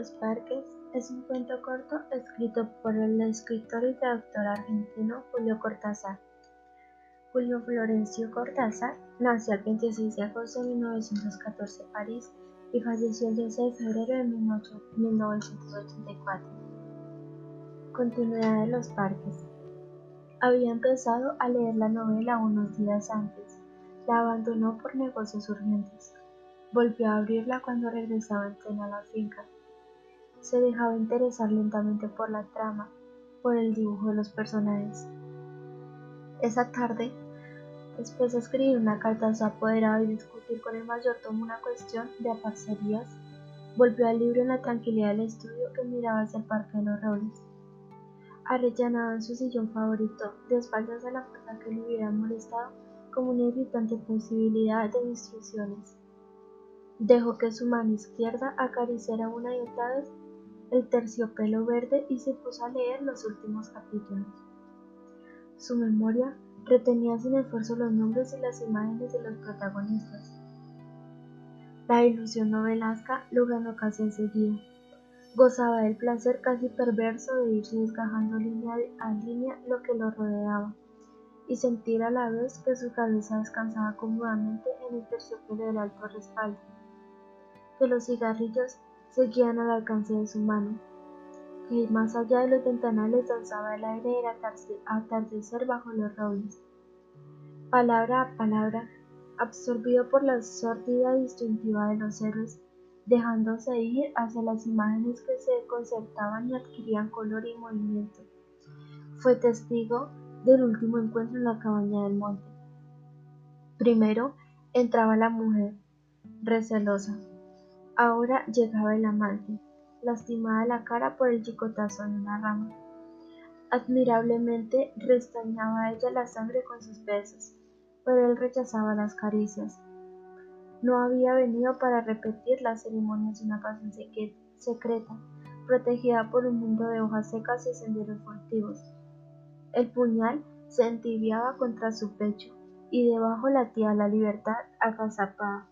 Los parques es un cuento corto escrito por el escritor y traductor argentino Julio Cortázar. Julio Florencio Cortázar nació el 26 de agosto de 1914 en París y falleció el 12 de febrero de 1984. Continuidad de los parques. Había empezado a leer la novela unos días antes. La abandonó por negocios urgentes. Volvió a abrirla cuando regresaba en tren a la finca. Se dejaba interesar lentamente por la trama, por el dibujo de los personajes. Esa tarde, después de escribir una carta a su apoderado y discutir con el mayordomo una cuestión de aparcerías, volvió al libro en la tranquilidad del estudio que miraba hacia el Parque de los Robles. Arrellanado en su sillón favorito, de espaldas a la fuerza que le hubiera molestado, como una irritante posibilidad de instrucciones. Dejó que su mano izquierda acariciara una y otra vez el terciopelo verde y se puso a leer los últimos capítulos. Su memoria retenía sin esfuerzo los nombres y las imágenes de los protagonistas. La ilusión novelasca lo ganó casi enseguida. Gozaba del placer casi perverso de irse desgajando línea a línea lo que lo rodeaba y sentir a la vez que su cabeza descansaba cómodamente en el terciopelo del alto respaldo que los cigarrillos seguían al alcance de su mano, que más allá de los ventanales danzaba el aire del atardecer bajo los robles. Palabra a palabra, absorbido por la sórdida distintiva de los héroes, dejándose ir hacia las imágenes que se concertaban y adquirían color y movimiento. Fue testigo del último encuentro en la cabaña del monte. Primero entraba la mujer, recelosa, Ahora llegaba el amante, lastimada la cara por el chicotazo de una rama. Admirablemente restañaba ella la sangre con sus besos, pero él rechazaba las caricias. No había venido para repetir las ceremonias de una pasión secreta, protegida por un mundo de hojas secas y senderos furtivos. El puñal se entibiaba contra su pecho, y debajo latía la libertad agazapada.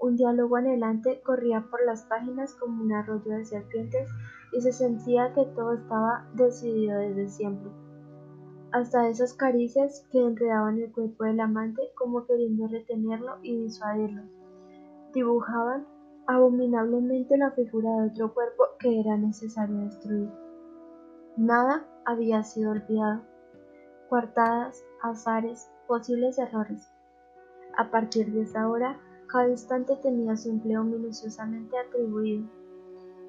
Un diálogo anhelante corría por las páginas como un arroyo de serpientes y se sentía que todo estaba decidido desde siempre. Hasta esas caricias que enredaban el cuerpo del amante como queriendo retenerlo y disuadirlo. Dibujaban abominablemente la figura de otro cuerpo que era necesario destruir. Nada había sido olvidado. Cuartadas, azares, posibles errores. A partir de esa hora, cada instante tenía su empleo minuciosamente atribuido.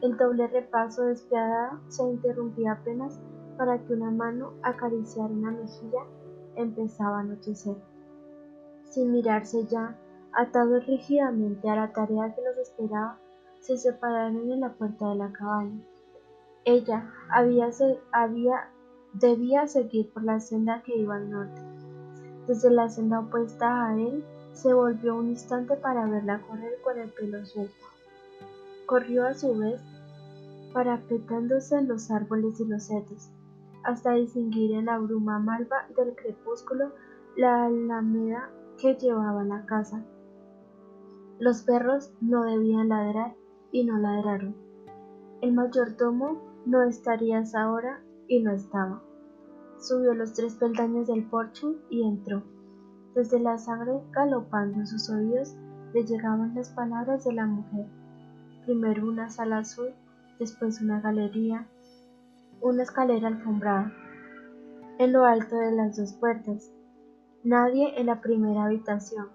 El doble repaso despiadado se interrumpía apenas para que una mano acariciara una mejilla empezaba a anochecer. Sin mirarse ya, atados rígidamente a la tarea que los esperaba, se separaron en la puerta de la cabaña. Ella había, había, debía seguir por la senda que iba al norte. Desde la senda opuesta a él se volvió un instante para verla correr con el pelo suelto. Corrió a su vez, parapetándose en los árboles y los setos, hasta distinguir en la bruma malva del crepúsculo la alameda que llevaba a la casa. Los perros no debían ladrar y no ladraron. El mayordomo no estaría a esa hora y no estaba. Subió los tres peldaños del porche y entró. Desde la sangre galopando en sus oídos le llegaban las palabras de la mujer. Primero una sala azul, después una galería, una escalera alfombrada. En lo alto de las dos puertas. Nadie en la primera habitación,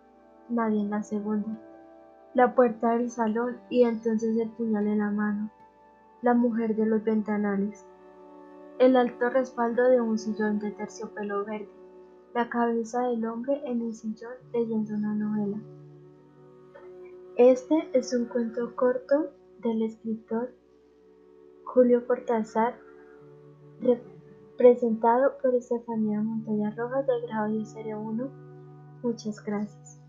nadie en la segunda. La puerta del salón y entonces el puñal en la mano. La mujer de los ventanales. El alto respaldo de un sillón de terciopelo verde la cabeza del hombre en el sillón leyendo una novela. Este es un cuento corto del escritor Julio Cortázar, presentado por Estefanía Montoya Rojas grado de Serie 1. Muchas gracias.